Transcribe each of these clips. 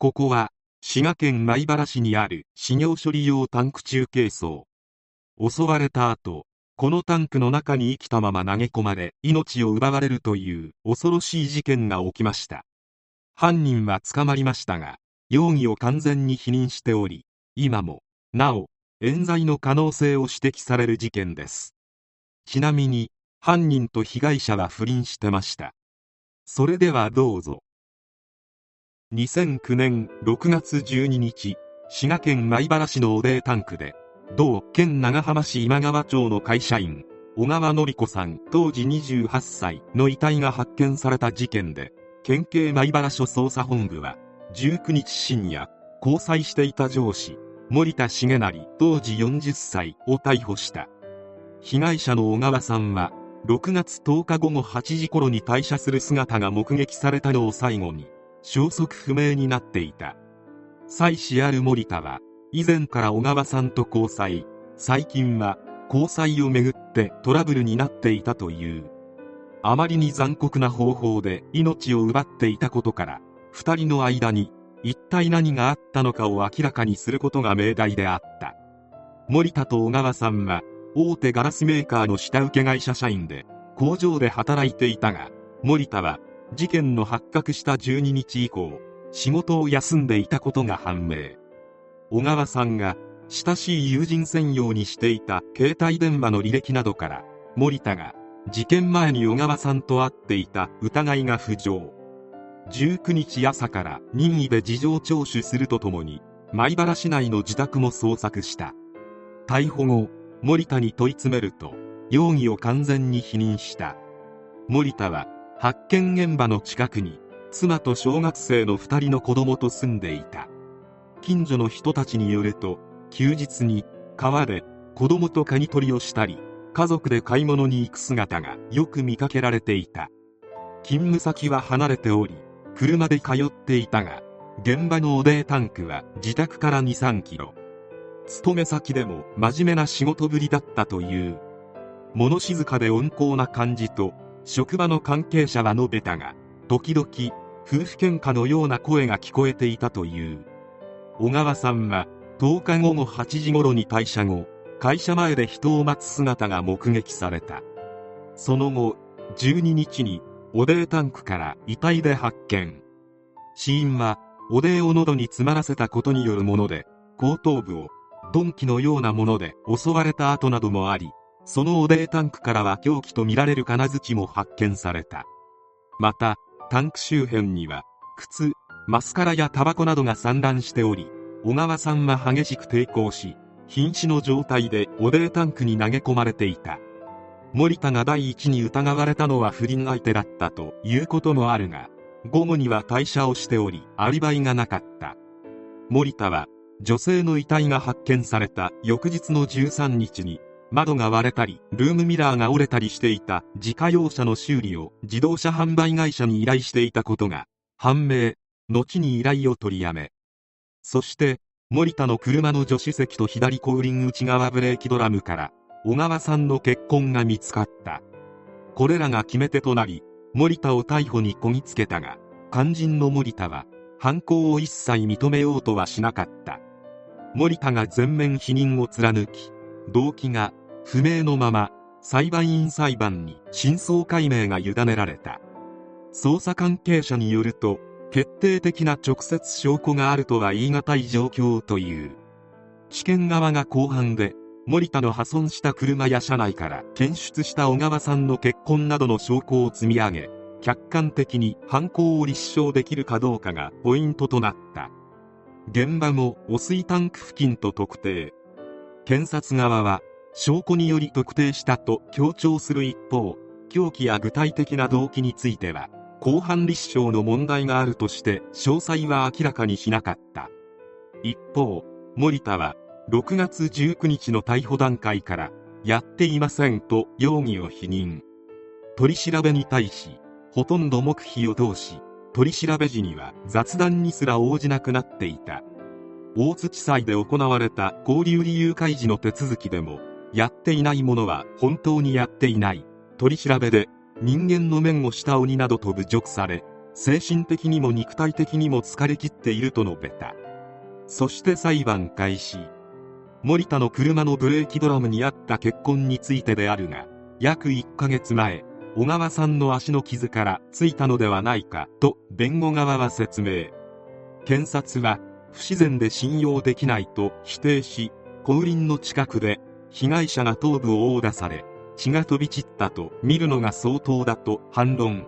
ここは滋賀県米原市にある飼料処理用タンク中継層。襲われた後このタンクの中に生きたまま投げ込まれ命を奪われるという恐ろしい事件が起きました。犯人は捕まりましたが容疑を完全に否認しており今もなお冤罪の可能性を指摘される事件です。ちなみに犯人と被害者は不倫してました。それではどうぞ。2009年6月12日滋賀県米原市の汚泥タンクで同県長浜市今川町の会社員小川典子さん当時28歳の遺体が発見された事件で県警米原署捜査本部は19日深夜交際していた上司森田重成当時40歳を逮捕した。被害者の小川さんは6月10日午後8時頃に退社する姿が目撃されたのを最後に消息不明になっていた。妻子ある森田は以前から小川さんと交際。最近は交際をめぐってトラブルになっていたという。あまりに残酷な方法で命を奪っていたことから2人の間に一体何があったのかを明らかにすることが命題であった。森田と小川さんは大手ガラスメーカーの下請け会社社員で工場で働いていたが森田は事件の発覚した12日以降仕事を休んでいたことが判明。小川さんが親しい友人専用にしていた携帯電話の履歴などから森田が事件前に小川さんと会っていた疑いが浮上。19日朝から任意で事情聴取するとともに米原市内の自宅も捜索した。逮捕後森田に問い詰めると容疑を完全に否認した。森田は発見現場の近くに妻と小学生の2人の子供と住んでいた。近所の人たちによると休日に川で子供とカニ取りをしたり家族で買い物に行く姿がよく見かけられていた。勤務先は離れており車で通っていたが現場の汚泥タンクは自宅から23キロ。勤め先でも真面目な仕事ぶりだったという。物静かで温厚な感じと職場の関係者は述べたが時々夫婦喧嘩のような声が聞こえていたという。小川さんは10日午後8時頃に退社後会社前で人を待つ姿が目撃された。その後12日に汚泥タンクから遺体で発見。死因は汚泥を喉に詰まらせたことによるもので後頭部を鈍器のようなもので襲われた跡などもありその汚泥タンクからは凶器とみられる金槌も発見された。またタンク周辺には靴マスカラやタバコなどが散乱しており小川さんは激しく抵抗し瀕死の状態で汚泥タンクに投げ込まれていた。森田が第一に疑われたのは不倫相手だったということもあるが午後には退社をしておりアリバイがなかった。森田は女性の遺体が発見された翌日の13日に窓が割れたりルームミラーが折れたりしていた自家用車の修理を自動車販売会社に依頼していたことが判明。後に依頼を取りやめそして森田の車の助手席と左後輪内側ブレーキドラムから小川さんの血痕が見つかった。これらが決め手となり森田を逮捕にこぎつけたが肝心の森田は犯行を一切認めようとはしなかった。森田が全面否認を貫き動機が不明のまま裁判員裁判に真相解明が委ねられた。捜査関係者によると決定的な直接証拠があるとは言い難い状況という。地検側が公判で森田の破損した車や車内から検出した小川さんの結婚などの証拠を積み上げ客観的に犯行を立証できるかどうかがポイントとなった。現場も汚水タンク付近と特定。検察側は証拠により特定したと強調する一方凶器や具体的な動機については公判立証の問題があるとして詳細は明らかにしなかった。一方森田は6月19日の逮捕段階からやっていませんと容疑を否認。取り調べに対しほとんど黙秘を通し取り調べ時には雑談にすら応じなくなっていた。大津地裁で行われた交流理由開示の手続きでもやっていないものは本当にやっていない取り調べで人間の面をした鬼などと侮辱され精神的にも肉体的にも疲れ切っていると述べた。そして裁判開始。森田の車のブレーキドラムにあった血痕についてであるが約1ヶ月前小川さんの足の傷からついたのではないかと弁護側は説明。検察は不自然で信用できないと否定し後輪の近くで被害者が頭部を殴打され血が飛び散ったと見るのが相当だと反論。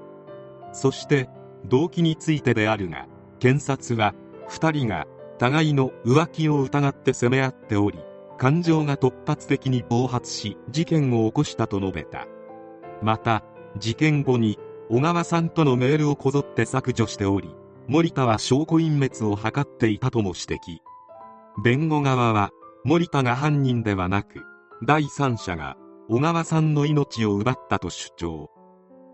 そして動機についてであるが検察は2人が互いの浮気を疑って責め合っており感情が突発的に暴発し事件を起こしたと述べた。また事件後に小川さんとのメールをこぞって削除しており森田は証拠隠滅を図っていたとも指摘。弁護側は森田が犯人ではなく第三者が小川さんの命を奪ったと主張。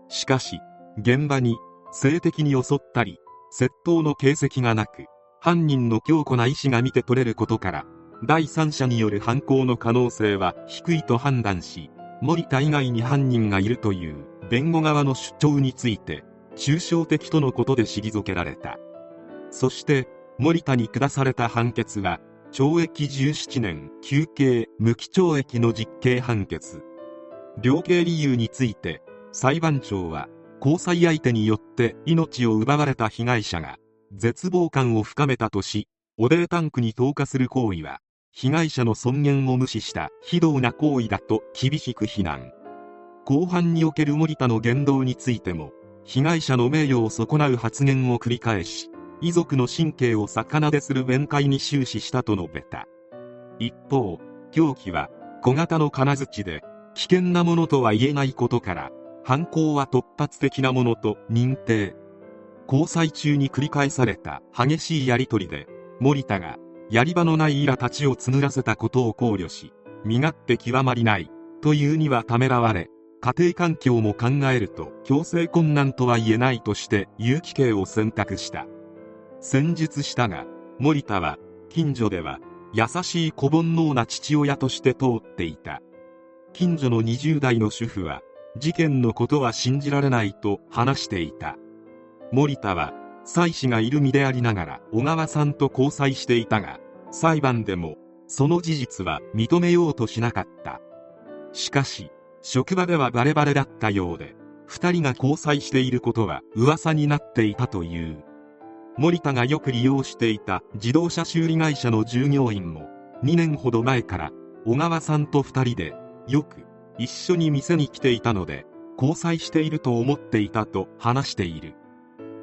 しかし現場に性的に襲ったり窃盗の形跡がなく犯人の強固な意志が見て取れることから第三者による犯行の可能性は低いと判断し森田以外に犯人がいるという弁護側の主張について抽象的とのことで退けられた。そして森田に下された判決は懲役17年休刑無期懲役の実刑判決。量刑理由について裁判長は交際相手によって命を奪われた被害者が絶望感を深めたとし汚泥タンクに投下する行為は被害者の尊厳を無視した非道な行為だと厳しく非難。後半における森田の言動についても被害者の名誉を損なう発言を繰り返し遺族の神経を逆なでする弁解に終始したと述べた。一方凶器は小型の金槌で危険なものとは言えないことから犯行は突発的なものと認定。交際中に繰り返された激しいやり取りで森田がやり場のないイラたちを募らせたことを考慮し身勝手極まりないというにはためらわれ家庭環境も考えると強制困難とは言えないとして有期刑を選択した。戦術したが森田は近所では優しい子煩悩な父親として通っていた。近所の20代の主婦は事件のことは信じられないと話していた。森田は妻子がいる身でありながら小川さんと交際していたが裁判でもその事実は認めようとしなかった。しかし職場ではバレバレだったようで2人が交際していることは噂になっていたという。森田がよく利用していた自動車修理会社の従業員も2年ほど前から小川さんと2人でよく一緒に店に来ていたので交際していると思っていたと話している。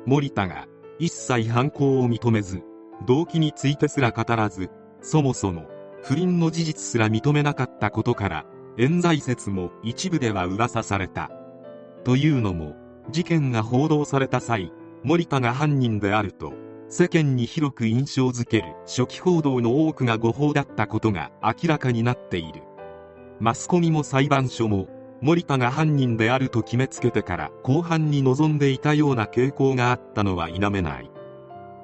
森田が一切犯行を認めず動機についてすら語らずそもそも不倫の事実すら認めなかったことから冤罪説も一部では噂された。というのも事件が報道された際森田が犯人であると世間に広く印象づける初期報道の多くが誤報だったことが明らかになっている。マスコミも裁判所も森田が犯人であると決めつけてから後半に臨んでいたような傾向があったのは否めない。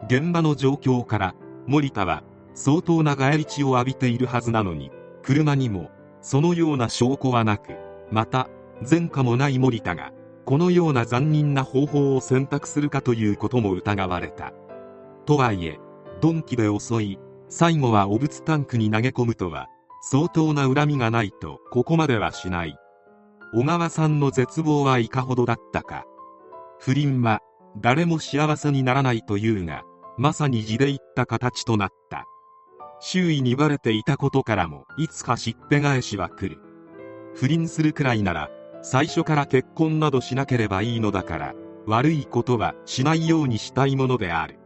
現場の状況から森田は相当な返り血を浴びているはずなのに車にもそのような証拠はなくまた前科もない森田がこのような残忍な方法を選択するかということも疑われた。とはいえ鈍器で襲い最後は汚物タンクに投げ込むとは相当な恨みがないとここまではしない。小川さんの絶望はいかほどだったか。不倫は誰も幸せにならないというがまさに地で言った形となった。周囲にバレていたことからもいつかしっぺ返しは来る。不倫するくらいなら最初から結婚などしなければいいのだから悪いことはしないようにしたいものである。